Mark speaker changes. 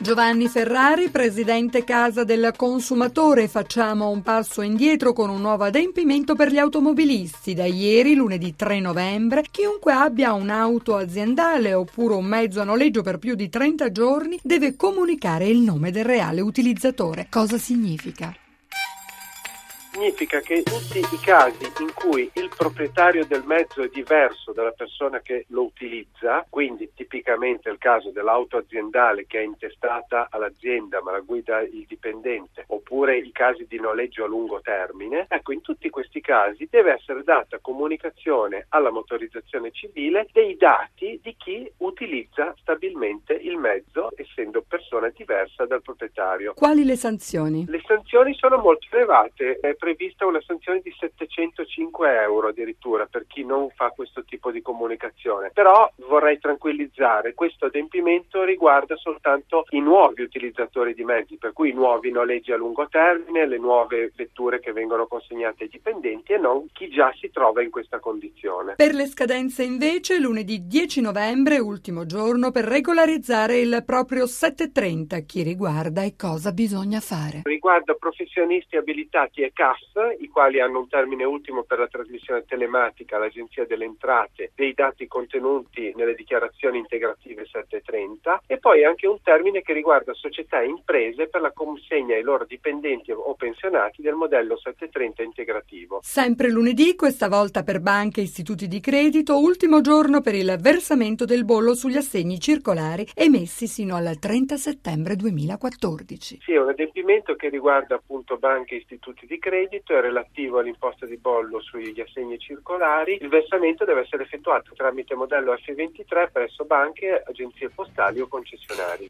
Speaker 1: Giovanni Ferrari, presidente Casa del Consumatore, facciamo un passo indietro con un nuovo adempimento per gli automobilisti. Da ieri, lunedì 3 novembre, chiunque abbia un'auto aziendale oppure un mezzo a noleggio per più di 30 giorni deve comunicare il nome del reale utilizzatore. Cosa significa?
Speaker 2: Significa che tutti i casi in cui il proprietario del mezzo è diverso dalla persona che lo utilizza, quindi tipicamente il caso dell'auto aziendale che è intestata all'azienda ma la guida il dipendente, oppure i casi di noleggio a lungo termine, ecco in tutti questi casi deve essere data comunicazione alla motorizzazione civile dei dati di chi utilizza stabilmente il mezzo essendo persona diversa dal proprietario.
Speaker 1: Quali le sanzioni?
Speaker 2: Le sanzioni sono molto elevate, è prevista una sanzione di 705 euro addirittura per chi non fa questo tipo di comunicazione. Però vorrei tranquillizzare, questo adempimento riguarda soltanto i nuovi utilizzatori di mezzi, per cui i nuovi noleggi a lungo termine, le nuove vetture che vengono consegnate ai dipendenti e non chi già si trova in questa condizione.
Speaker 1: Per le scadenze invece lunedì 10 novembre, ultimo giorno per regolarizzare il proprio 730, chi riguarda e cosa bisogna fare.
Speaker 2: Riguarda professionisti abilitati e CAF i quali hanno un termine ultimo per la trasmissione telematica all'Agenzia delle Entrate dei dati contenuti nelle dichiarazioni integrative 730 e poi anche un termine che riguarda società e imprese per la consegna ai loro dipendenti o pensionati del modello 730 integrativo.
Speaker 1: Sempre lunedì, questa volta per banche e istituti di credito, ultimo giorno per il versamento del bollo sugli assegni circolari emessi sino al 30 settembre 2014.
Speaker 2: Sì, è un adempimento che riguarda appunto banche e istituti di credito è relativo all'imposta di bollo sugli assegni circolari. Il versamento deve essere effettuato tramite modello F23 presso banche, agenzie postali o concessionari.